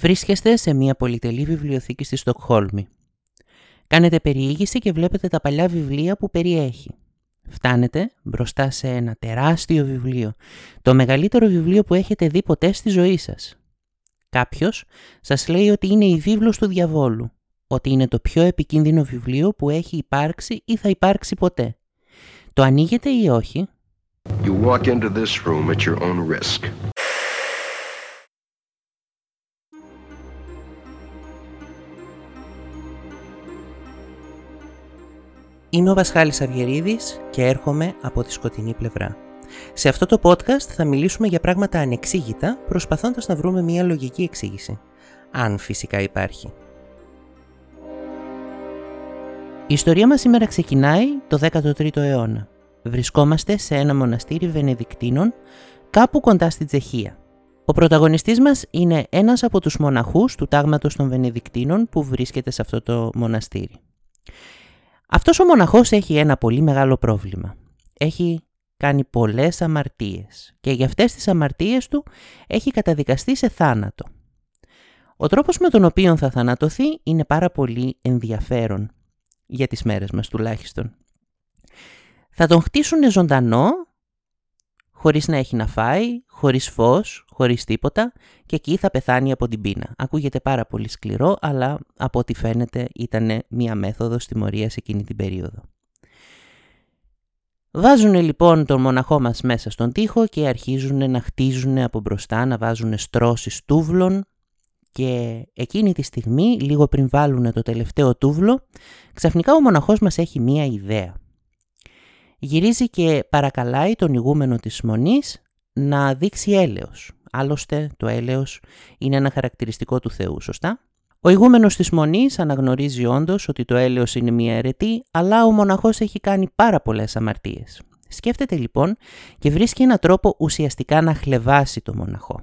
Βρίσκεστε σε μια πολυτελή βιβλιοθήκη στη Στοκχόλμη. Κάνετε περιήγηση και βλέπετε τα παλιά βιβλία που περιέχει. Φτάνετε μπροστά σε ένα τεράστιο βιβλίο, το μεγαλύτερο βιβλίο που έχετε δει ποτέ στη ζωή σας. Κάποιος σας λέει ότι είναι η βίβλος του διαβόλου, ότι είναι το πιο επικίνδυνο βιβλίο που έχει υπάρξει ή θα υπάρξει ποτέ. Το ανοίγετε ή όχι; You walk into this room at your own risk. Είμαι ο Βασχάλης Αυγερίδης και έρχομαι από τη σκοτεινή πλευρά. Σε αυτό το podcast θα μιλήσουμε για πράγματα ανεξήγητα, προσπαθώντας να βρούμε μια λογική εξήγηση. Αν φυσικά υπάρχει. Η ιστορία μας σήμερα ξεκινάει το 13ο αιώνα. Βρισκόμαστε σε ένα μοναστήρι Βενεδικτίνων, κάπου κοντά στη Τσεχία. Ο πρωταγωνιστής μας είναι ένας από τους μοναχούς του τάγματος των Βενεδικτίνων που βρίσκεται σε αυτό το μοναστήρι. Αυτός ο μοναχός έχει ένα πολύ μεγάλο πρόβλημα. Έχει κάνει πολλές αμαρτίες και για αυτές τις αμαρτίες του έχει καταδικαστεί σε θάνατο. Ο τρόπος με τον οποίο θα θανατωθεί είναι πάρα πολύ ενδιαφέρον για τις μέρες μας τουλάχιστον. Θα τον χτίσουν ζωντανό, χωρίς να έχει να φάει, χωρίς φως, χωρίς τίποτα και εκεί θα πεθάνει από την πείνα. Ακούγεται πάρα πολύ σκληρό, αλλά από ό,τι φαίνεται ήταν μία μέθοδος τιμωρίας εκείνη την περίοδο. Βάζουν λοιπόν τον μοναχό μας μέσα στον τοίχο και αρχίζουν να χτίζουν από μπροστά, να βάζουν στρώσεις τούβλων και εκείνη τη στιγμή, λίγο πριν βάλουν το τελευταίο τούβλο, ξαφνικά ο μοναχός μας έχει μία ιδέα. Γυρίζει και παρακαλάει τον ηγούμενο της μονής να δείξει έλεος. Άλλωστε το έλεος είναι ένα χαρακτηριστικό του Θεού, σωστά; Ο ηγούμενος της Μονής αναγνωρίζει όντως ότι το έλεος είναι μια αιρετή, αλλά ο μοναχός έχει κάνει πάρα πολλές αμαρτίες. Σκέφτεται λοιπόν και βρίσκει έναν τρόπο ουσιαστικά να χλευάσει το μοναχό.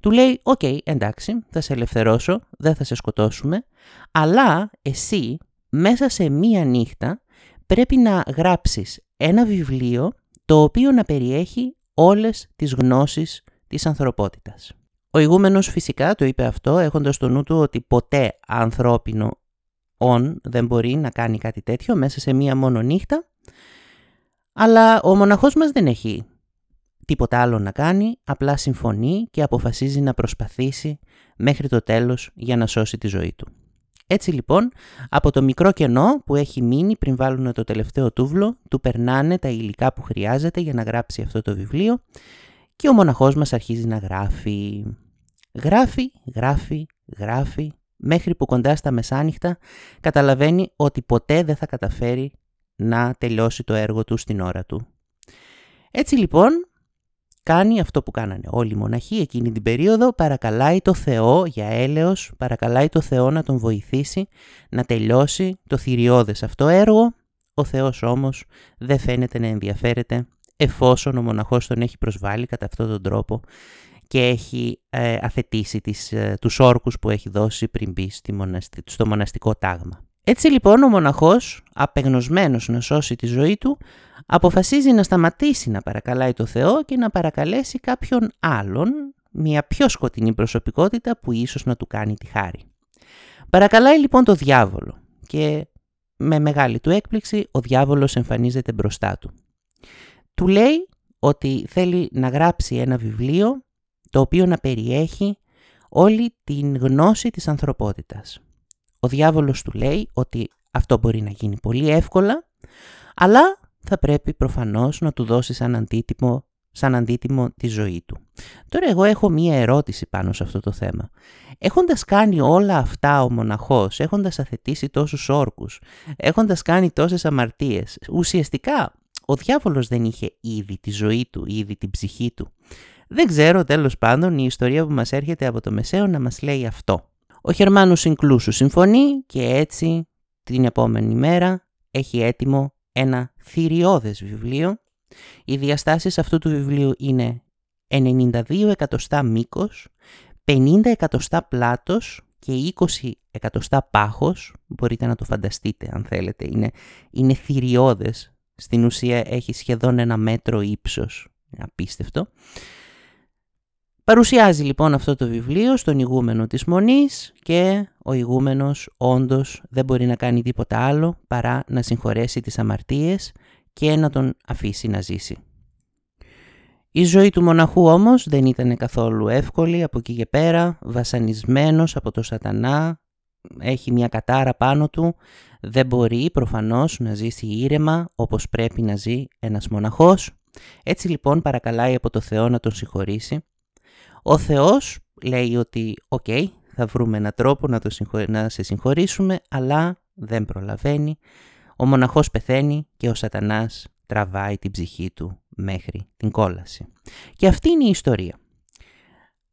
Του λέει, οκ, εντάξει, θα σε ελευθερώσω, δεν θα σε σκοτώσουμε, αλλά εσύ μέσα σε μία νύχτα πρέπει να γράψεις ένα βιβλίο το οποίο να περιέχει όλες τις γνώσεις της ανθρωπότητας. Ο ηγούμενος φυσικά το είπε αυτό έχοντας στο νου του ότι ποτέ ανθρώπινο όν δεν μπορεί να κάνει κάτι τέτοιο μέσα σε μία μόνο νύχτα αλλά ο μοναχός μας δεν έχει τίποτα άλλο να κάνει, απλά συμφωνεί και αποφασίζει να προσπαθήσει μέχρι το τέλος για να σώσει τη ζωή του. Έτσι λοιπόν, από το μικρό κενό που έχει μείνει πριν βάλουν το τελευταίο τούβλο, του περνάνε τα υλικά που χρειάζεται για να γράψει αυτό το βιβλίο και ο μοναχός μας αρχίζει να γράφει. Γράφει, γράφει, γράφει, μέχρι που κοντά στα μεσάνυχτα καταλαβαίνει ότι ποτέ δεν θα καταφέρει να τελειώσει το έργο του στην ώρα του. Έτσι λοιπόν κάνει αυτό που κάνανε όλοι οι μοναχοί εκείνη την περίοδο, παρακαλάει το Θεό για έλεος, παρακαλάει το Θεό να τον βοηθήσει να τελειώσει το θηριώδες αυτό έργο. Ο Θεός όμως δεν φαίνεται να ενδιαφέρεται εφόσον ο μοναχός τον έχει προσβάλει κατά αυτόν τον τρόπο και έχει ε, αθετήσει τις, ε, τους όρκους που έχει δώσει πριν μπει στο μοναστικό τάγμα. Έτσι λοιπόν ο μοναχός, απεγνωσμένος να σώσει τη ζωή του, αποφασίζει να σταματήσει να παρακαλάει το Θεό και να παρακαλέσει κάποιον άλλον, μια πιο σκοτεινή προσωπικότητα που ίσως να του κάνει τη χάρη. Παρακαλάει λοιπόν το διάβολο και με μεγάλη του έκπληξη ο διάβολος εμφανίζεται μπροστά του. Του λέει ότι θέλει να γράψει ένα βιβλίο το οποίο να περιέχει όλη την γνώση της ανθρωπότητας. Ο διάβολος του λέει ότι αυτό μπορεί να γίνει πολύ εύκολα, αλλά θα πρέπει προφανώς να του δώσει σαν αντίτιμο, σαν αντίτιμο τη ζωή του. Τώρα εγώ έχω μία ερώτηση πάνω σε αυτό το θέμα. Έχοντας κάνει όλα αυτά ο μοναχός, έχοντας αθετήσει τόσους όρκους, έχοντας κάνει τόσες αμαρτίες, ουσιαστικά ο διάβολος δεν είχε ήδη τη ζωή του, ήδη την ψυχή του. Δεν ξέρω τέλος πάντων η ιστορία που μας έρχεται από το Μεσαίο να μας λέει αυτό. Ο Χερμάνος Συγκλούσου συμφωνεί και έτσι την επόμενη μέρα έχει έτοιμο ένα θηριώδες βιβλίο. Οι διαστάσεις αυτού του βιβλίου είναι 92 εκατοστά μήκος, 50 εκατοστά πλάτος και 20 εκατοστά πάχος. Μπορείτε να το φανταστείτε αν θέλετε. Είναι, είναι θηριώδες. Στην ουσία έχει σχεδόν ένα μέτρο ύψος. Απίστευτο. Παρουσιάζει λοιπόν αυτό το βιβλίο στον ηγούμενο της Μονής και ο ηγούμενος όντως δεν μπορεί να κάνει τίποτα άλλο παρά να συγχωρέσει τις αμαρτίες και να τον αφήσει να ζήσει. Η ζωή του μοναχού όμως δεν ήταν καθόλου εύκολη από εκεί και πέρα, βασανισμένος από το σατανά, έχει μια κατάρα πάνω του, δεν μπορεί προφανώς να ζήσει ήρεμα όπως πρέπει να ζει ένας μοναχός. Έτσι λοιπόν παρακαλάει από το Θεό να τον συγχωρήσει. Ο Θεός λέει ότι «ΟΚ, θα βρούμε έναν τρόπο να, το να σε συγχωρήσουμε, αλλά δεν προλαβαίνει. Ο μοναχός πεθαίνει και ο σατανάς τραβάει την ψυχή του μέχρι την κόλαση. Και αυτή είναι η ιστορία.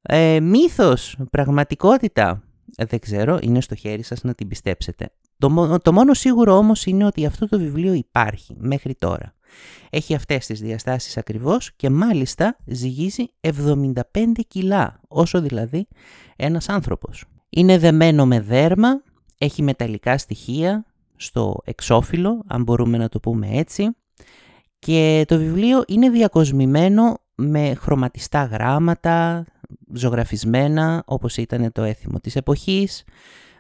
Ε, μύθος, πραγματικότητα, ε, δεν ξέρω, είναι στο χέρι σας να την πιστέψετε. Το, το μόνο σίγουρο όμως είναι ότι αυτό το βιβλίο υπάρχει μέχρι τώρα. Έχει αυτές τις διαστάσεις ακριβώς και μάλιστα ζυγίζει 75 κιλά, όσο δηλαδή ένας άνθρωπος. Είναι δεμένο με δέρμα, έχει μεταλλικά στοιχεία στο εξώφυλλο, αν μπορούμε να το πούμε έτσι, και το βιβλίο είναι διακοσμημένο με χρωματιστά γράμματα, ζωγραφισμένα όπως ήταν το έθιμο της εποχής,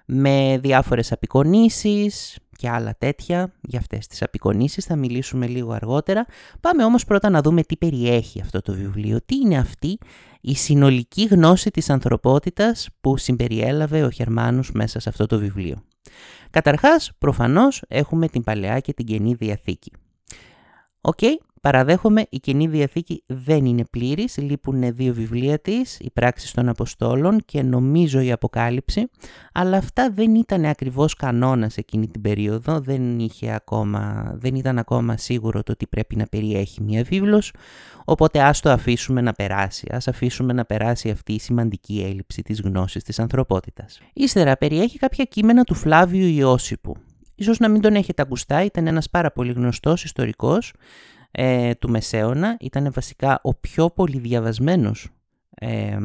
με διάφορες απεικονίσεις και άλλα τέτοια. Για αυτές τις απεικονίσεις θα μιλήσουμε λίγο αργότερα. Πάμε όμως πρώτα να δούμε τι περιέχει αυτό το βιβλίο, τι είναι αυτή η συνολική γνώση της ανθρωπότητας που συμπεριέλαβε ο Χερμάνους μέσα σε αυτό το βιβλίο. Καταρχάς, προφανώς, έχουμε την Παλαιά και την Καινή Διαθήκη. Οκ, παραδέχομαι η Καινή Διαθήκη δεν είναι πλήρης, λείπουν δύο βιβλία της, οι πράξεις των Αποστόλων και νομίζω η Αποκάλυψη, αλλά αυτά δεν ήταν ακριβώς κανόνας εκείνη την περίοδο, δεν, είχε ακόμα, δεν ήταν ακόμα σίγουρο το ότι πρέπει να περιέχει μία βίβλος, οπότε ας το αφήσουμε να περάσει, ας αφήσουμε να περάσει αυτή η σημαντική έλλειψη της γνώσης της ανθρωπότητας. Ύστερα περιέχει κάποια κείμενα του Φλάβιου Ιώσιπου, Ίσως να μην τον έχετε ακουστά, ήταν ένας πάρα πολύ γνωστός ιστορικός ε, του Μεσαίωνα. Ήταν βασικά ο πιο πολύ διαβασμένος ε,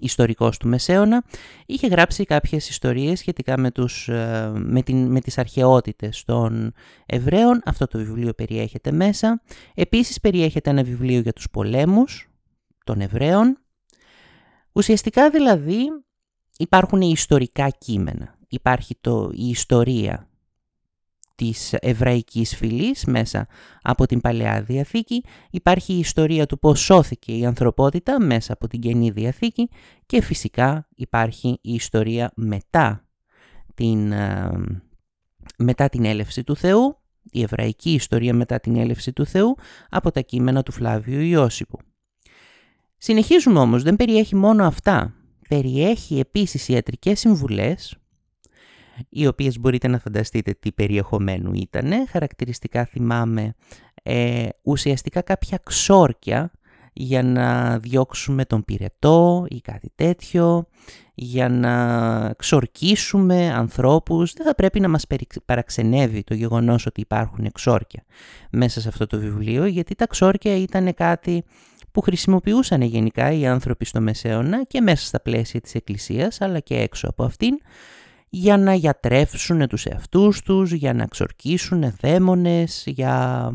ιστορικός του Μεσαίωνα. Είχε γράψει κάποιες ιστορίες σχετικά με, τους, ε, με, την, με τις αρχαιότητες των Εβραίων. Αυτό το βιβλίο περιέχεται μέσα. Επίσης περιέχεται ένα βιβλίο για τους πολέμους των Εβραίων. Ουσιαστικά δηλαδή υπάρχουν ιστορικά κείμενα. Υπάρχει το, η ιστορία της εβραϊκής φυλής μέσα από την Παλαιά Διαθήκη, υπάρχει η ιστορία του πώς σώθηκε η ανθρωπότητα μέσα από την Καινή Διαθήκη και φυσικά υπάρχει η ιστορία μετά την, ε, μετά την έλευση του Θεού, η εβραϊκή ιστορία μετά την έλευση του Θεού από τα κείμενα του Φλάβιου Ιώσιπου. Συνεχίζουμε όμως, δεν περιέχει μόνο αυτά. Περιέχει επίσης ιατρικές συμβουλές οι οποίες μπορείτε να φανταστείτε τι περιεχομένου ήταν. Χαρακτηριστικά θυμάμαι ε, ουσιαστικά κάποια ξόρκια για να διώξουμε τον πυρετό ή κάτι τέτοιο, για να ξορκίσουμε ανθρώπους. Δεν θα πρέπει να μας παραξενεύει το γεγονός ότι υπάρχουν εξόρκια μέσα σε αυτό το βιβλίο, γιατί τα ξόρκια ήταν κάτι που χρησιμοποιούσαν γενικά οι άνθρωποι στο Μεσαίωνα και μέσα στα πλαίσια της Εκκλησίας, αλλά και έξω από αυτήν, για να γιατρεύσουν τους εαυτούς τους, για να ξορκίσουν δαίμονες, για...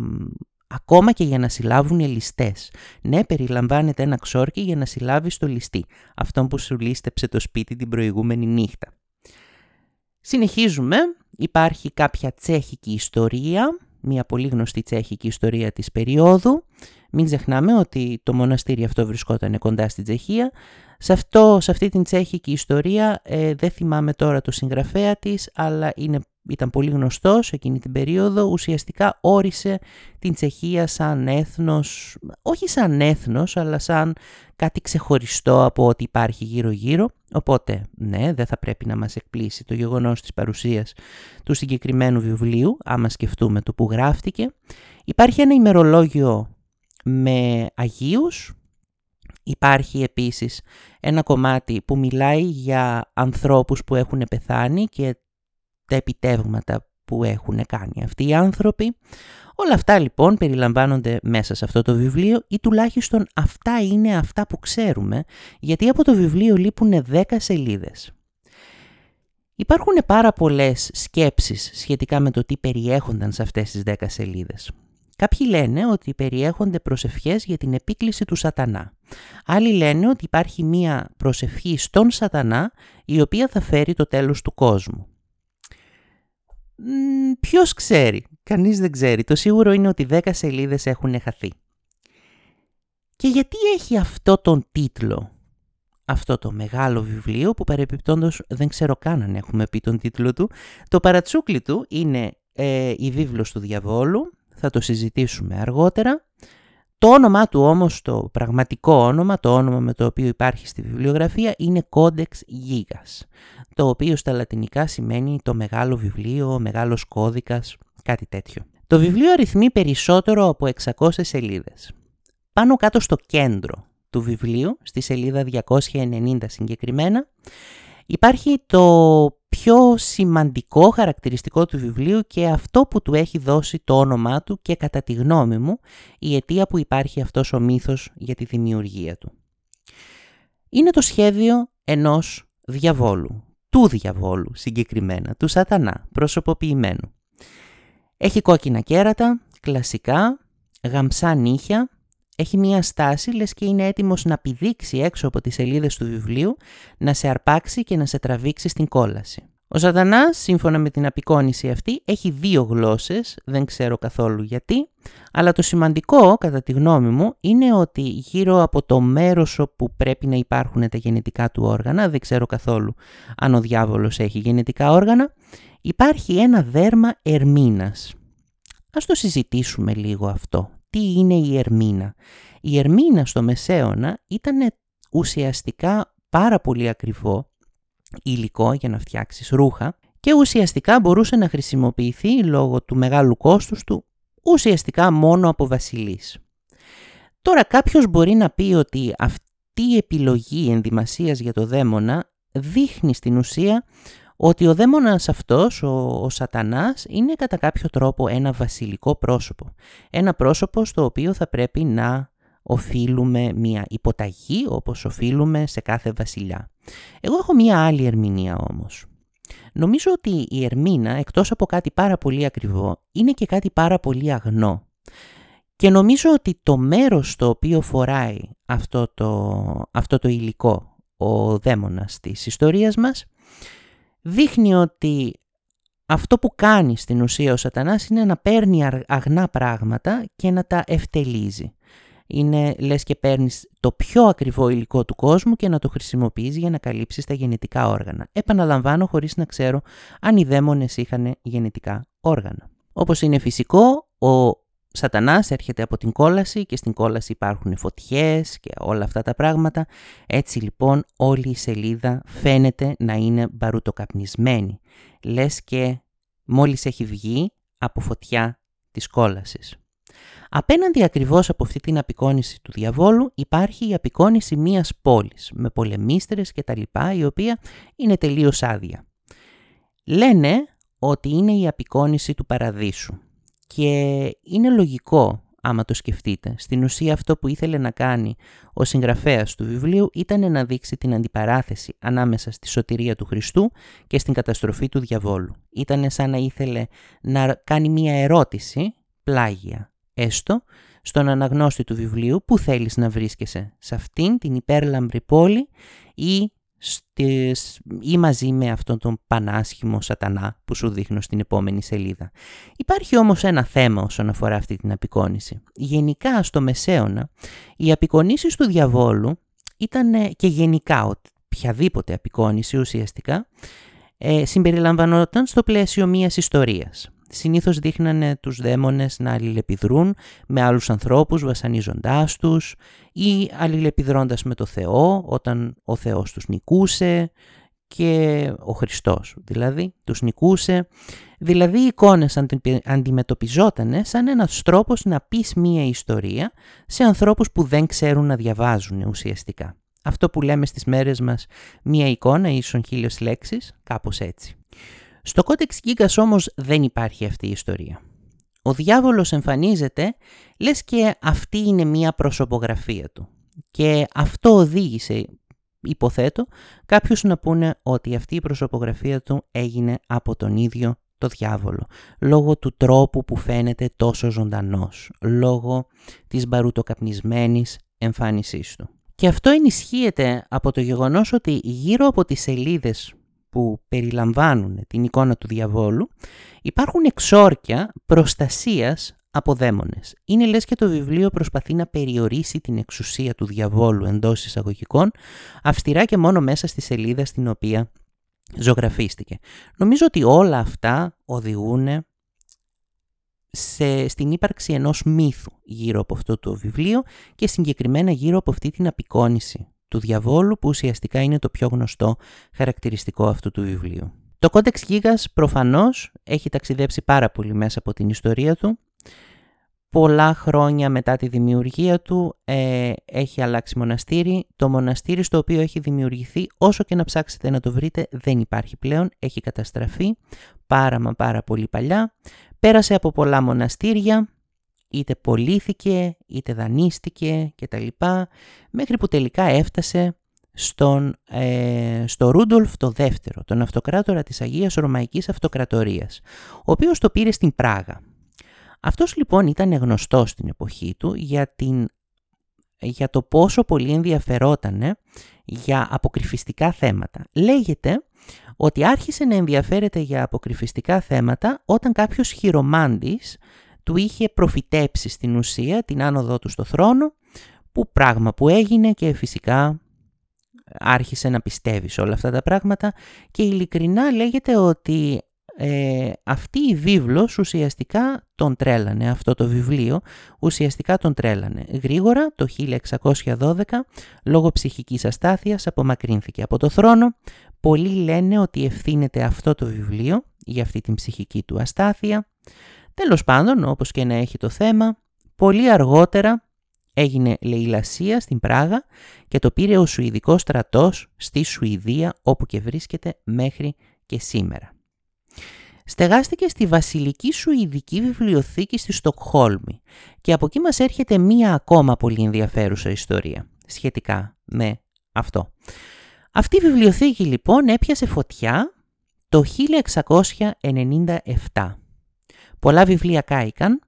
ακόμα και για να συλλάβουν ληστές. Ναι, περιλαμβάνεται ένα ξόρκι για να συλλάβει το ληστή, αυτόν που σου λίστεψε το σπίτι την προηγούμενη νύχτα. Συνεχίζουμε, υπάρχει κάποια τσέχικη ιστορία, μια πολύ γνωστή τσέχικη ιστορία της περίοδου. Μην ξεχνάμε ότι το μοναστήρι αυτό βρισκόταν κοντά στην Τσεχία. Σε, αυτό, σε αυτή την τσέχικη ιστορία ε, δεν θυμάμαι τώρα το συγγραφέα της, αλλά είναι, ήταν πολύ γνωστός εκείνη την περίοδο. Ουσιαστικά όρισε την Τσεχία σαν έθνος, όχι σαν έθνος, αλλά σαν κάτι ξεχωριστό από ό,τι υπάρχει γύρω-γύρω. Οπότε, ναι, δεν θα πρέπει να μας εκπλήσει το γεγονός της παρουσίας του συγκεκριμένου βιβλίου, άμα σκεφτούμε το που γράφτηκε. Υπάρχει ένα ημερολόγιο με Αγίους, Υπάρχει επίσης ένα κομμάτι που μιλάει για ανθρώπους που έχουν πεθάνει και τα επιτεύγματα που έχουν κάνει αυτοί οι άνθρωποι. Όλα αυτά λοιπόν περιλαμβάνονται μέσα σε αυτό το βιβλίο ή τουλάχιστον αυτά είναι αυτά που ξέρουμε γιατί από το βιβλίο λείπουν 10 σελίδες. Υπάρχουν πάρα πολλές σκέψεις σχετικά με το τι περιέχονταν σε αυτές τις 10 σελίδες. Κάποιοι λένε ότι περιέχονται προσευχές για την επίκληση του σατανά. Άλλοι λένε ότι υπάρχει μία προσευχή στον σατανά η οποία θα φέρει το τέλος του κόσμου. ποιος ξέρει, κανείς δεν ξέρει. Το σίγουρο είναι ότι 10 σελίδες έχουν χαθεί. Και γιατί έχει αυτό τον τίτλο, αυτό το μεγάλο βιβλίο που παρεπιπτόντως δεν ξέρω καν αν έχουμε πει τον τίτλο του. Το παρατσούκλι του είναι ε, η βίβλος του διαβόλου, θα το συζητήσουμε αργότερα. Το όνομά του όμως, το πραγματικό όνομα, το όνομα με το οποίο υπάρχει στη βιβλιογραφία είναι Codex Gigas, το οποίο στα λατινικά σημαίνει το μεγάλο βιβλίο, ο μεγάλος κώδικας, κάτι τέτοιο. Το βιβλίο αριθμεί περισσότερο από 600 σελίδες. Πάνω κάτω στο κέντρο του βιβλίου, στη σελίδα 290 συγκεκριμένα, υπάρχει το πιο σημαντικό χαρακτηριστικό του βιβλίου και αυτό που του έχει δώσει το όνομά του και κατά τη γνώμη μου η αιτία που υπάρχει αυτός ο μύθος για τη δημιουργία του. Είναι το σχέδιο ενός διαβόλου, του διαβόλου συγκεκριμένα, του σατανά, προσωποποιημένου. Έχει κόκκινα κέρατα, κλασικά, γαμψά νύχια, έχει μία στάση λες και είναι έτοιμος να πηδήξει έξω από τις σελίδες του βιβλίου, να σε αρπάξει και να σε τραβήξει στην κόλαση. Ο σατανάς, σύμφωνα με την απεικόνηση αυτή, έχει δύο γλώσσες, δεν ξέρω καθόλου γιατί, αλλά το σημαντικό, κατά τη γνώμη μου, είναι ότι γύρω από το μέρος όπου πρέπει να υπάρχουν τα γενετικά του όργανα, δεν ξέρω καθόλου αν ο διάβολος έχει γενετικά όργανα, υπάρχει ένα δέρμα ερμήνας. Ας το συζητήσουμε λίγο αυτό τι είναι η ερμήνα; Η ερμήνα στο Μεσαίωνα ήταν ουσιαστικά πάρα πολύ ακριβό υλικό για να φτιάξεις ρούχα και ουσιαστικά μπορούσε να χρησιμοποιηθεί λόγω του μεγάλου κόστους του ουσιαστικά μόνο από βασιλείς. Τώρα κάποιος μπορεί να πει ότι αυτή η επιλογή ενδυμασίας για το δαίμονα δείχνει στην ουσία ότι ο δαίμονας αυτός, ο, ο σατανάς, είναι κατά κάποιο τρόπο ένα βασιλικό πρόσωπο. Ένα πρόσωπο στο οποίο θα πρέπει να οφείλουμε μια υποταγή όπως οφείλουμε σε κάθε βασιλιά. Εγώ έχω μια άλλη ερμηνεία όμως. Νομίζω ότι η ερμήνα, εκτός από κάτι πάρα πολύ ακριβό, είναι και κάτι πάρα πολύ αγνό. Και νομίζω ότι το μέρος στο οποίο φοράει αυτό το, αυτό το υλικό ο δαίμονας της ιστορίας μας δείχνει ότι αυτό που κάνει στην ουσία ο σατανάς είναι να παίρνει αγνά πράγματα και να τα ευτελίζει. Είναι λες και παίρνεις το πιο ακριβό υλικό του κόσμου και να το χρησιμοποιείς για να καλύψεις τα γενετικά όργανα. Επαναλαμβάνω χωρίς να ξέρω αν οι δαίμονες είχαν γενετικά όργανα. Όπως είναι φυσικό, ο σατανάς έρχεται από την κόλαση και στην κόλαση υπάρχουν φωτιές και όλα αυτά τα πράγματα. Έτσι λοιπόν όλη η σελίδα φαίνεται να είναι μπαρουτοκαπνισμένη. Λες και μόλις έχει βγει από φωτιά της κόλασης. Απέναντι ακριβώς από αυτή την απεικόνηση του διαβόλου υπάρχει η απεικόνηση μίας πόλης με πολεμίστρες και τα λοιπά η οποία είναι τελείως άδεια. Λένε ότι είναι η απεικόνηση του παραδείσου και είναι λογικό άμα το σκεφτείτε. Στην ουσία αυτό που ήθελε να κάνει ο συγγραφέας του βιβλίου ήταν να δείξει την αντιπαράθεση ανάμεσα στη σωτηρία του Χριστού και στην καταστροφή του διαβόλου. Ήταν σαν να ήθελε να κάνει μία ερώτηση, πλάγια έστω, στον αναγνώστη του βιβλίου που θέλεις να βρίσκεσαι σε αυτήν την υπέρλαμπρη πόλη ή στις, ή μαζί με αυτόν τον πανάσχημο σατανά που σου δείχνω στην επόμενη σελίδα. Υπάρχει όμως ένα θέμα όσον αφορά αυτή την απεικόνηση. Γενικά στο Μεσαίωνα οι απεικονίσεις του διαβόλου ήταν και γενικά οποιαδήποτε απεικόνηση ουσιαστικά ε, συμπεριλαμβανόταν στο πλαίσιο μιας ιστορίας συνήθως δείχνανε τους δαίμονες να αλληλεπιδρούν με άλλους ανθρώπους βασανίζοντάς τους ή αλληλεπιδρώντας με το Θεό όταν ο Θεός τους νικούσε και ο Χριστός δηλαδή τους νικούσε. Δηλαδή οι εικόνες αντιμετωπιζόταν σαν ένας τρόπος να πεις μία ιστορία σε ανθρώπους που δεν ξέρουν να διαβάζουν ουσιαστικά. Αυτό που λέμε στις μέρες μας μία εικόνα ίσον χίλιες λέξεις, κάπως έτσι. Στο Codex Gigas όμως δεν υπάρχει αυτή η ιστορία. Ο διάβολος εμφανίζεται λες και αυτή είναι μία προσωπογραφία του. Και αυτό οδήγησε, υποθέτω, κάποιους να πούνε ότι αυτή η προσωπογραφία του έγινε από τον ίδιο το διάβολο, λόγω του τρόπου που φαίνεται τόσο ζωντανός, λόγω της μπαρουτοκαπνισμένης εμφάνισής του. Και αυτό ενισχύεται από το γεγονός ότι γύρω από τις σελίδες που περιλαμβάνουν την εικόνα του διαβόλου υπάρχουν εξόρκια προστασίας από δαίμονες. Είναι λες και το βιβλίο προσπαθεί να περιορίσει την εξουσία του διαβόλου εντός εισαγωγικών αυστηρά και μόνο μέσα στη σελίδα στην οποία ζωγραφίστηκε. Νομίζω ότι όλα αυτά οδηγούν σε, στην ύπαρξη ενός μύθου γύρω από αυτό το βιβλίο και συγκεκριμένα γύρω από αυτή την απεικόνιση του διαβόλου που ουσιαστικά είναι το πιο γνωστό χαρακτηριστικό αυτού του βιβλίου. Το Codex Gigas προφανώς έχει ταξιδέψει πάρα πολύ μέσα από την ιστορία του. Πολλά χρόνια μετά τη δημιουργία του ε, έχει αλλάξει μοναστήρι. Το μοναστήρι στο οποίο έχει δημιουργηθεί, όσο και να ψάξετε να το βρείτε, δεν υπάρχει πλέον. Έχει καταστραφεί πάρα μα πάρα πολύ παλιά. Πέρασε από πολλά μοναστήρια, είτε πωλήθηκε, είτε δανείστηκε κτλ. Μέχρι που τελικά έφτασε στον, ε, στο Ρούντολφ το δεύτερο, τον αυτοκράτορα της Αγίας Ρωμαϊκής Αυτοκρατορίας, ο οποίος το πήρε στην Πράγα. Αυτός λοιπόν ήταν γνωστός στην εποχή του για, την, για το πόσο πολύ ενδιαφερόταν για αποκρυφιστικά θέματα. Λέγεται ότι άρχισε να ενδιαφέρεται για αποκρυφιστικά θέματα όταν κάποιος χειρομάντης του είχε προφητέψει στην ουσία την άνοδό του στο θρόνο, που πράγμα που έγινε και φυσικά άρχισε να πιστεύει σε όλα αυτά τα πράγματα και ειλικρινά λέγεται ότι ε, αυτή η βίβλος ουσιαστικά τον τρέλανε, αυτό το βιβλίο ουσιαστικά τον τρέλανε. Γρήγορα το 1612 λόγω ψυχικής αστάθειας απομακρύνθηκε από το θρόνο. Πολλοί λένε ότι ευθύνεται αυτό το βιβλίο για αυτή την ψυχική του αστάθεια. Τέλος πάντων, όπως και να έχει το θέμα, πολύ αργότερα έγινε λαιλασία στην Πράγα και το πήρε ο Σουηδικός στρατός στη Σουηδία όπου και βρίσκεται μέχρι και σήμερα. Στεγάστηκε στη Βασιλική Σουηδική Βιβλιοθήκη στη Στοκχόλμη και από εκεί μας έρχεται μία ακόμα πολύ ενδιαφέρουσα ιστορία σχετικά με αυτό. Αυτή η βιβλιοθήκη λοιπόν έπιασε φωτιά το 1697. Πολλά βιβλία κάηκαν,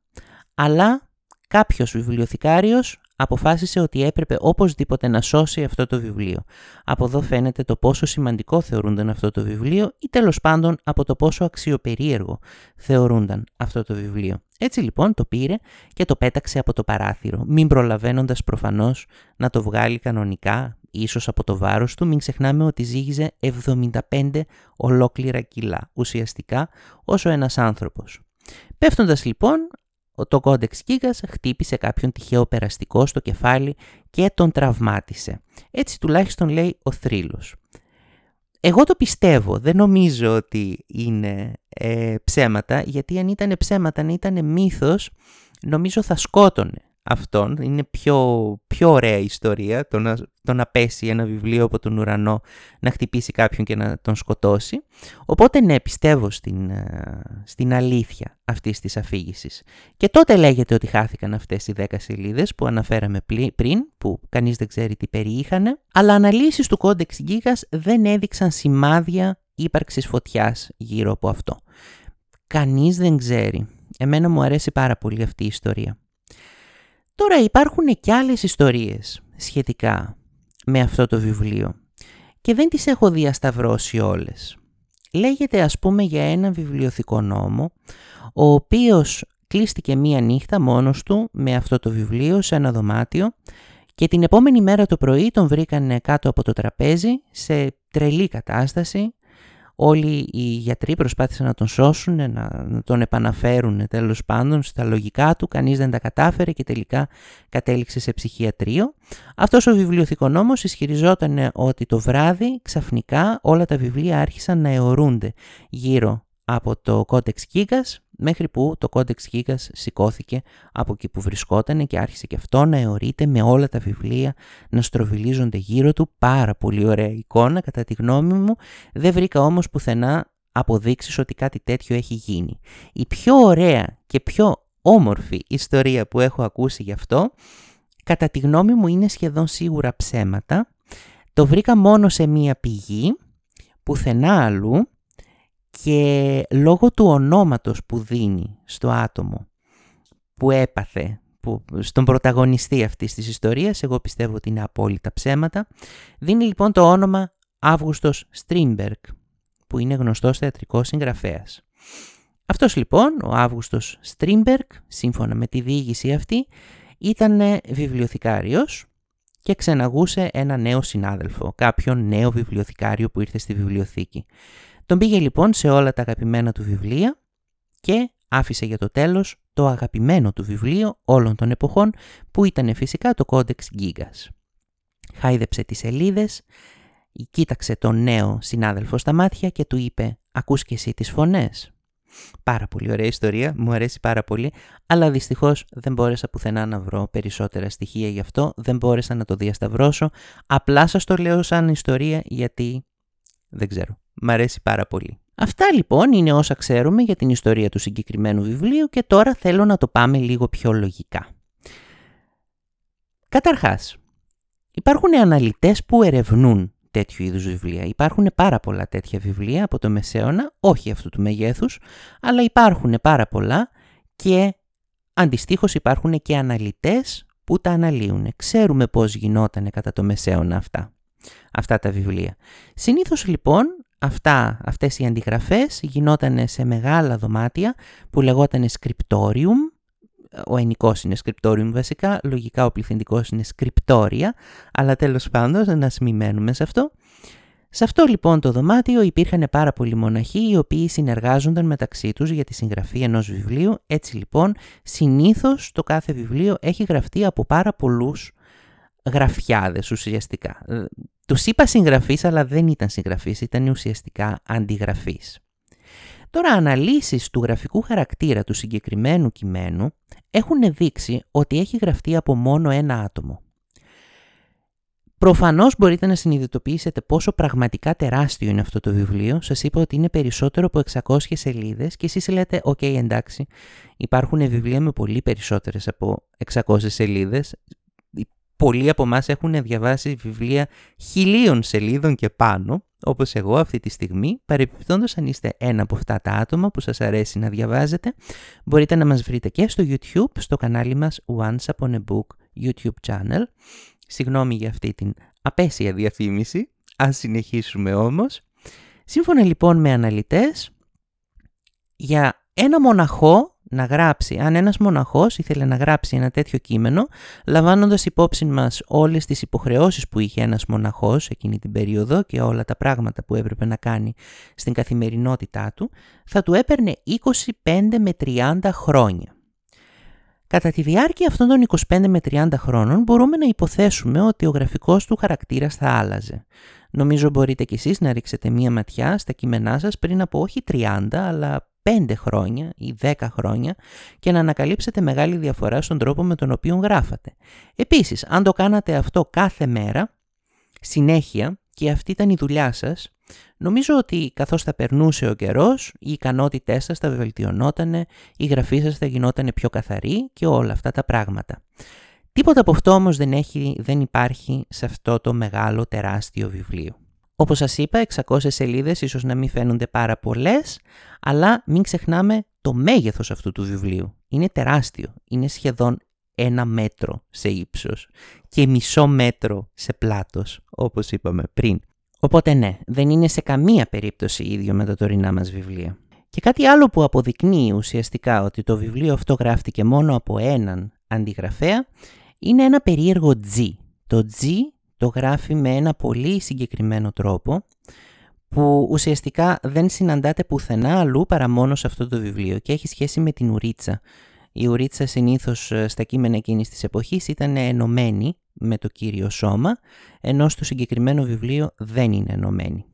αλλά κάποιος βιβλιοθηκάριος αποφάσισε ότι έπρεπε οπωσδήποτε να σώσει αυτό το βιβλίο. Από εδώ φαίνεται το πόσο σημαντικό θεωρούνταν αυτό το βιβλίο ή τέλος πάντων από το πόσο αξιοπερίεργο θεωρούνταν αυτό το βιβλίο. Έτσι λοιπόν το πήρε και το πέταξε από το παράθυρο, μην προλαβαίνοντας προφανώς να το βγάλει κανονικά, ίσως από το βάρος του, μην ξεχνάμε ότι ζύγιζε 75 ολόκληρα κιλά, ουσιαστικά όσο ένας άνθρωπος. Πέφτοντας λοιπόν, το Codex Gigas χτύπησε κάποιον τυχαίο περαστικό στο κεφάλι και τον τραυμάτισε. Έτσι τουλάχιστον λέει ο θρύλος. Εγώ το πιστεύω, δεν νομίζω ότι είναι ε, ψέματα, γιατί αν ήταν ψέματα, αν ήταν μύθος, νομίζω θα σκότωνε αυτόν. Είναι πιο, πιο ωραία ιστορία το να, το να πέσει ένα βιβλίο από τον ουρανό, να χτυπήσει κάποιον και να τον σκοτώσει. Οπότε ναι, πιστεύω στην, ε, στην αλήθεια αυτής της αφήγησης. Και τότε λέγεται ότι χάθηκαν αυτές οι δέκα σελίδες που αναφέραμε πριν, που κανείς δεν ξέρει τι περιείχανε, αλλά αναλύσεις του Codex Gigas δεν έδειξαν σημάδια ύπαρξης φωτιάς γύρω από αυτό. Κανείς δεν ξέρει. Εμένα μου αρέσει πάρα πολύ αυτή η ιστορία. Τώρα υπάρχουν και άλλες ιστορίες σχετικά με αυτό το βιβλίο και δεν τις έχω διασταυρώσει όλες. Λέγεται ας πούμε για ένα βιβλιοθηκό νόμο ο οποίος κλείστηκε μία νύχτα μόνος του με αυτό το βιβλίο σε ένα δωμάτιο και την επόμενη μέρα το πρωί τον βρήκαν κάτω από το τραπέζι σε τρελή κατάσταση όλοι οι γιατροί προσπάθησαν να τον σώσουν, να τον επαναφέρουν τέλος πάντων στα λογικά του, κανείς δεν τα κατάφερε και τελικά κατέληξε σε ψυχιατρείο. Αυτός ο βιβλιοθηκονόμος ισχυριζόταν ότι το βράδυ ξαφνικά όλα τα βιβλία άρχισαν να αιωρούνται γύρω από το Codex Gigas μέχρι που το Codex Gigas σηκώθηκε από εκεί που βρισκόταν και άρχισε και αυτό να αιωρείται με όλα τα βιβλία να στροβιλίζονται γύρω του. Πάρα πολύ ωραία εικόνα κατά τη γνώμη μου. Δεν βρήκα όμως πουθενά αποδείξεις ότι κάτι τέτοιο έχει γίνει. Η πιο ωραία και πιο όμορφη ιστορία που έχω ακούσει γι' αυτό κατά τη γνώμη μου είναι σχεδόν σίγουρα ψέματα. Το βρήκα μόνο σε μία πηγή, πουθενά αλλού και λόγω του ονόματος που δίνει στο άτομο που έπαθε που, στον πρωταγωνιστή αυτής της ιστορίας, εγώ πιστεύω ότι είναι απόλυτα ψέματα, δίνει λοιπόν το όνομα Αύγουστος Στρίντμπεργκ, που είναι γνωστός θεατρικός συγγραφέας. Αυτός λοιπόν, ο Αύγουστος Στρίντμπεργκ, σύμφωνα με τη διήγηση αυτή, ήταν βιβλιοθηκάριος και ξεναγούσε ένα νέο συνάδελφο, κάποιον νέο βιβλιοθηκάριο που ήρθε στη βιβλιοθήκη. Τον πήγε λοιπόν σε όλα τα αγαπημένα του βιβλία και άφησε για το τέλος το αγαπημένο του βιβλίο όλων των εποχών που ήταν φυσικά το Codex Gigas. Χάιδεψε τις σελίδες, κοίταξε τον νέο συνάδελφο στα μάτια και του είπε «Ακούς και εσύ τις φωνές». Πάρα πολύ ωραία ιστορία, μου αρέσει πάρα πολύ, αλλά δυστυχώς δεν μπόρεσα πουθενά να βρω περισσότερα στοιχεία γι' αυτό, δεν μπόρεσα να το διασταυρώσω, απλά σας το λέω σαν ιστορία γιατί δεν ξέρω, μου αρέσει πάρα πολύ. Αυτά λοιπόν είναι όσα ξέρουμε για την ιστορία του συγκεκριμένου βιβλίου και τώρα θέλω να το πάμε λίγο πιο λογικά. Καταρχάς, υπάρχουν αναλυτές που ερευνούν τέτοιου είδους βιβλία. Υπάρχουν πάρα πολλά τέτοια βιβλία από το Μεσαίωνα, όχι αυτού του μεγέθους, αλλά υπάρχουν πάρα πολλά και αντιστοίχως υπάρχουν και αναλυτές που τα αναλύουν. Ξέρουμε πώς γινόταν κατά το Μεσαίωνα αυτά, αυτά τα βιβλία. Συνήθως λοιπόν αυτά, αυτές οι αντιγραφές γινόταν σε μεγάλα δωμάτια που λεγόταν scriptorium, ο ενικός είναι scriptorium βασικά, λογικά ο πληθυντικός είναι scriptoria, αλλά τέλος πάντων να μην μένουμε σε αυτό. Σε αυτό λοιπόν το δωμάτιο υπήρχαν πάρα πολλοί μοναχοί οι οποίοι συνεργάζονταν μεταξύ τους για τη συγγραφή ενός βιβλίου. Έτσι λοιπόν συνήθως το κάθε βιβλίο έχει γραφτεί από πάρα πολλούς γραφιάδες ουσιαστικά. Ε, τους είπα συγγραφείς αλλά δεν ήταν συγγραφείς, ήταν ουσιαστικά αντιγραφείς. Τώρα αναλύσεις του γραφικού χαρακτήρα του συγκεκριμένου κειμένου έχουν δείξει ότι έχει γραφτεί από μόνο ένα άτομο. Προφανώς μπορείτε να συνειδητοποιήσετε πόσο πραγματικά τεράστιο είναι αυτό το βιβλίο. Σας είπα ότι είναι περισσότερο από 600 σελίδες και εσείς λέτε «ΟΚ, εντάξει, υπάρχουν βιβλία με πολύ περισσότερες από 600 σελίδες πολλοί από εμάς έχουν διαβάσει βιβλία χιλίων σελίδων και πάνω, όπως εγώ αυτή τη στιγμή. Παρεπιπτόντως, αν είστε ένα από αυτά τα άτομα που σας αρέσει να διαβάζετε, μπορείτε να μας βρείτε και στο YouTube, στο κανάλι μας Once Upon a Book YouTube channel. Συγγνώμη για αυτή την απέσια διαφήμιση, ας συνεχίσουμε όμως. Σύμφωνα λοιπόν με αναλυτές, για ένα μοναχό να γράψει, αν ένας μοναχός ήθελε να γράψει ένα τέτοιο κείμενο, λαμβάνοντας υπόψη μας όλες τις υποχρεώσεις που είχε ένας μοναχός εκείνη την περίοδο και όλα τα πράγματα που έπρεπε να κάνει στην καθημερινότητά του, θα του έπαιρνε 25 με 30 χρόνια. Κατά τη διάρκεια αυτών των 25 με 30 χρόνων μπορούμε να υποθέσουμε ότι ο γραφικός του χαρακτήρας θα άλλαζε. Νομίζω μπορείτε κι εσείς να ρίξετε μία ματιά στα κείμενά σας πριν από όχι 30 αλλά 5 χρόνια ή 10 χρόνια και να ανακαλύψετε μεγάλη διαφορά στον τρόπο με τον οποίο γράφατε. Επίσης, αν το κάνατε αυτό κάθε μέρα, συνέχεια και αυτή ήταν η δουλειά σας, νομίζω ότι καθώς θα περνούσε ο καιρός, οι ικανότητές σας θα βελτιωνόταν, η γραφή σας θα γινόταν πιο καθαρή και όλα αυτά τα πράγματα. Τίποτα από αυτό όμως δεν, έχει, δεν υπάρχει σε αυτό το μεγάλο τεράστιο βιβλίο. Όπως σας είπα, 600 σελίδες ίσως να μην φαίνονται πάρα πολλές, αλλά μην ξεχνάμε το μέγεθος αυτού του βιβλίου. Είναι τεράστιο, είναι σχεδόν ένα μέτρο σε ύψος και μισό μέτρο σε πλάτος, όπως είπαμε πριν. Οπότε ναι, δεν είναι σε καμία περίπτωση ίδιο με τα τωρινά μας βιβλία. Και κάτι άλλο που αποδεικνύει ουσιαστικά ότι το βιβλίο αυτό γράφτηκε μόνο από έναν αντιγραφέα είναι ένα περίεργο G. Το G το γράφει με ένα πολύ συγκεκριμένο τρόπο που ουσιαστικά δεν συναντάται πουθενά αλλού παρά μόνο σε αυτό το βιβλίο και έχει σχέση με την ουρίτσα. Η ουρίτσα συνήθως ε, στα κείμενα εκείνης της εποχής ήταν ενωμένη με το κύριο σώμα, ενώ στο συγκεκριμένο βιβλίο δεν είναι ενωμένη.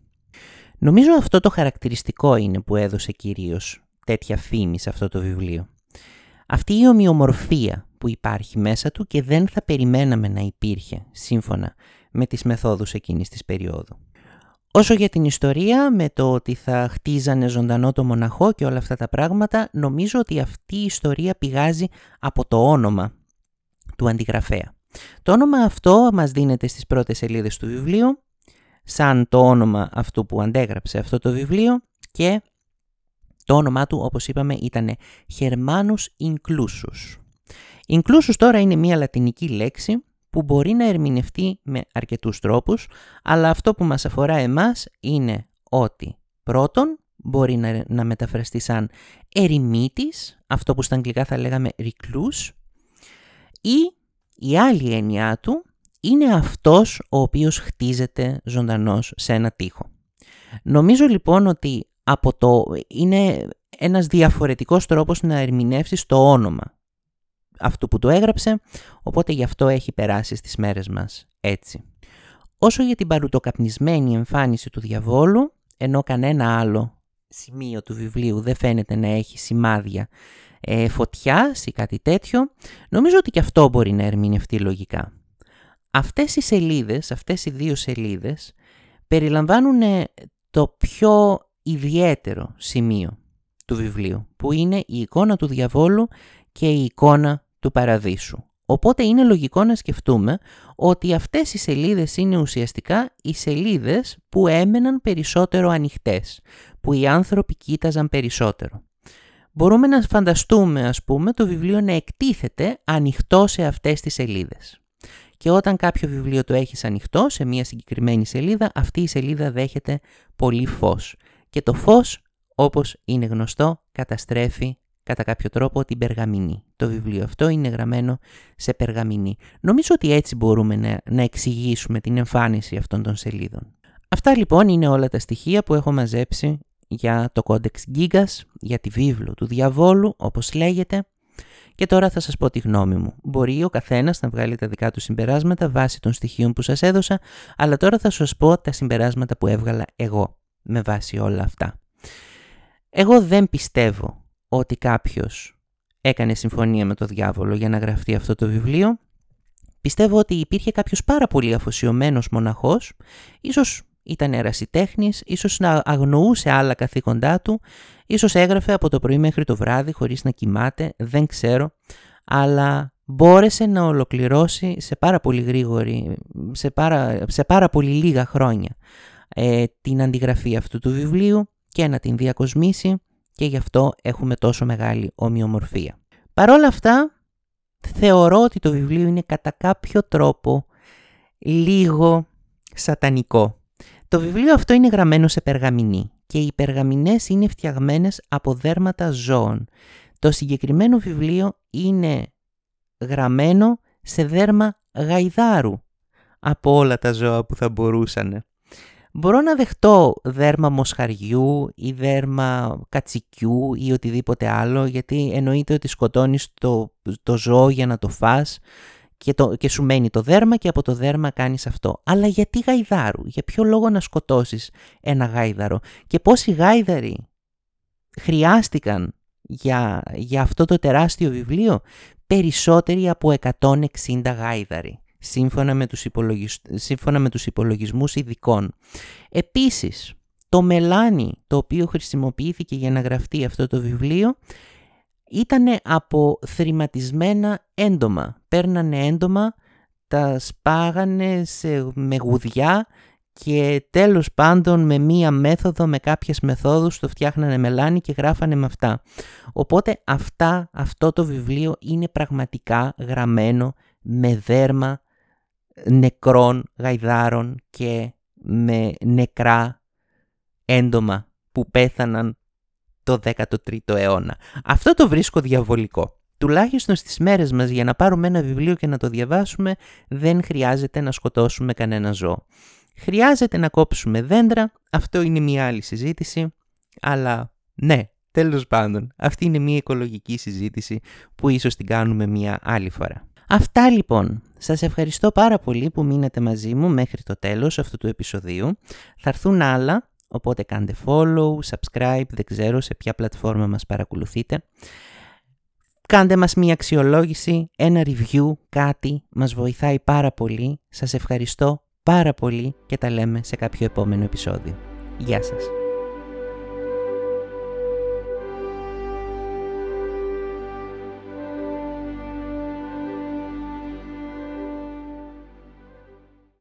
Νομίζω αυτό το χαρακτηριστικό είναι που έδωσε κυρίως τέτοια φήμη σε αυτό το βιβλίο. Αυτή η ομοιομορφία που υπάρχει μέσα του και δεν θα περιμέναμε να υπήρχε σύμφωνα με τις μεθόδους εκείνης της περίοδου. Όσο για την ιστορία, με το ότι θα χτίζανε ζωντανό το μοναχό και όλα αυτά τα πράγματα, νομίζω ότι αυτή η ιστορία πηγάζει από το όνομα του αντιγραφέα. Το όνομα αυτό μας δίνεται στις πρώτες σελίδες του βιβλίου, σαν το όνομα αυτού που αντέγραψε αυτό το βιβλίο και Το όνομά του, όπως είπαμε, ήταν Hermanus Inclusus. Inclusus τώρα είναι μια λατινική λέξη που μπορεί να ερμηνευτεί με αρκετούς τρόπους, αλλά αυτό που μας αφορά εμάς είναι ότι πρώτον μπορεί να, να μεταφραστεί σαν ερημίτης, αυτό που στα αγγλικά θα λέγαμε recluse, ή η άλλη έννοιά του είναι αυτός ο οποίος χτίζεται ζωντανός σε ένα τοίχο. Νομίζω λοιπόν ότι από το, είναι ένας διαφορετικός τρόπος να ερμηνεύσεις το όνομα αυτού που το έγραψε, οπότε γι' αυτό έχει περάσει στις μέρες μας έτσι. Όσο για την παρουτοκαπνισμένη εμφάνιση του διαβόλου, ενώ κανένα άλλο σημείο του βιβλίου δεν φαίνεται να έχει σημάδια ε, φωτιάς ή κάτι τέτοιο, νομίζω ότι και αυτό μπορεί να ερμηνευτεί λογικά. Αυτές οι σελίδες, αυτές οι δύο σελίδες, περιλαμβάνουν το πιο ιδιαίτερο σημείο του βιβλίου, που είναι η εικόνα του διαβόλου και η εικόνα του παραδείσου. Οπότε είναι λογικό να σκεφτούμε ότι αυτές οι σελίδες είναι ουσιαστικά οι σελίδες που έμεναν περισσότερο ανοιχτές, που οι άνθρωποι κοίταζαν περισσότερο. Μπορούμε να φανταστούμε, ας πούμε, το βιβλίο να εκτίθεται ανοιχτό σε αυτές τις σελίδες. Και όταν κάποιο βιβλίο το έχεις ανοιχτό σε μια συγκεκριμένη σελίδα, αυτή η σελίδα δέχεται πολύ φως. Και το φως, όπως είναι γνωστό, καταστρέφει κατά κάποιο τρόπο την περγαμηνή. Το βιβλίο αυτό είναι γραμμένο σε περγαμηνή. Νομίζω ότι έτσι μπορούμε να, να εξηγήσουμε την εμφάνιση αυτών των σελίδων. Αυτά λοιπόν είναι όλα τα στοιχεία που έχω μαζέψει για το Codex Gigas, για τη βίβλο του διαβόλου όπως λέγεται και τώρα θα σας πω τη γνώμη μου. Μπορεί ο καθένας να βγάλει τα δικά του συμπεράσματα βάσει των στοιχείων που σας έδωσα, αλλά τώρα θα σας πω τα συμπεράσματα που έβγαλα εγώ με βάση όλα αυτά. Εγώ δεν πιστεύω ότι κάποιος έκανε συμφωνία με το διάβολο για να γραφτεί αυτό το βιβλίο. Πιστεύω ότι υπήρχε κάποιος πάρα πολύ αφοσιωμένος μοναχός, ίσως ήταν ερασιτέχνης, ίσως να αγνοούσε άλλα καθήκοντά του, ίσως έγραφε από το πρωί μέχρι το βράδυ χωρίς να κοιμάται, δεν ξέρω, αλλά μπόρεσε να ολοκληρώσει σε πάρα πολύ γρήγορη, σε πάρα, σε πάρα πολύ λίγα χρόνια ε, την αντιγραφή αυτού του βιβλίου και να την διακοσμήσει και γι' αυτό έχουμε τόσο μεγάλη ομοιομορφία. Παρ' όλα αυτά, θεωρώ ότι το βιβλίο είναι κατά κάποιο τρόπο λίγο σατανικό. Το βιβλίο αυτό είναι γραμμένο σε περγαμηνή και οι περγαμηνές είναι φτιαγμένες από δέρματα ζώων. Το συγκεκριμένο βιβλίο είναι γραμμένο σε δέρμα γαϊδάρου από όλα τα ζώα που θα μπορούσαν. Μπορώ να δεχτώ δέρμα μοσχαριού ή δέρμα κατσικιού ή οτιδήποτε άλλο γιατί εννοείται ότι σκοτώνεις το, το ζώο για να το φας και, το, και σου μένει το δέρμα και από το δέρμα κάνεις αυτό. Αλλά γιατί γαϊδάρου, για ποιο λόγο να σκοτώσεις ένα γάιδαρο; Και πόσοι γάιδαροι χρειάστηκαν για, για αυτό το τεράστιο βιβλίο, περισσότεροι από 160 γάιδαροι σύμφωνα με τους, υπολογισ... σύμφωνα με τους υπολογισμούς ειδικών. Επίσης, το μελάνι το οποίο χρησιμοποιήθηκε για να γραφτεί αυτό το βιβλίο ήταν από θρηματισμένα έντομα. Παίρνανε έντομα, τα σπάγανε σε, με γουδιά και τέλος πάντων με μία μέθοδο, με κάποιες μεθόδους το φτιάχνανε μελάνι και γράφανε με αυτά. Οπότε αυτά, αυτό το βιβλίο είναι πραγματικά γραμμένο με δέρμα νεκρών γαϊδάρων και με νεκρά έντομα που πέθαναν το 13ο αιώνα. Αυτό το βρίσκω διαβολικό. Τουλάχιστον στις μέρες μας για να πάρουμε ένα βιβλίο και να το διαβάσουμε δεν χρειάζεται να σκοτώσουμε κανένα ζώο. Χρειάζεται να κόψουμε δέντρα, αυτό είναι μια άλλη συζήτηση, αλλά ναι, τέλος πάντων, αυτή είναι μια οικολογική συζήτηση που ίσως την κάνουμε μια άλλη φορά. Αυτά λοιπόν. Σας ευχαριστώ πάρα πολύ που μείνατε μαζί μου μέχρι το τέλος αυτού του επεισοδίου. Θα έρθουν άλλα, οπότε κάντε follow, subscribe, δεν ξέρω σε ποια πλατφόρμα μας παρακολουθείτε. Κάντε μας μία αξιολόγηση, ένα review, κάτι, μας βοηθάει πάρα πολύ. Σας ευχαριστώ πάρα πολύ και τα λέμε σε κάποιο επόμενο επεισόδιο. Γεια σας.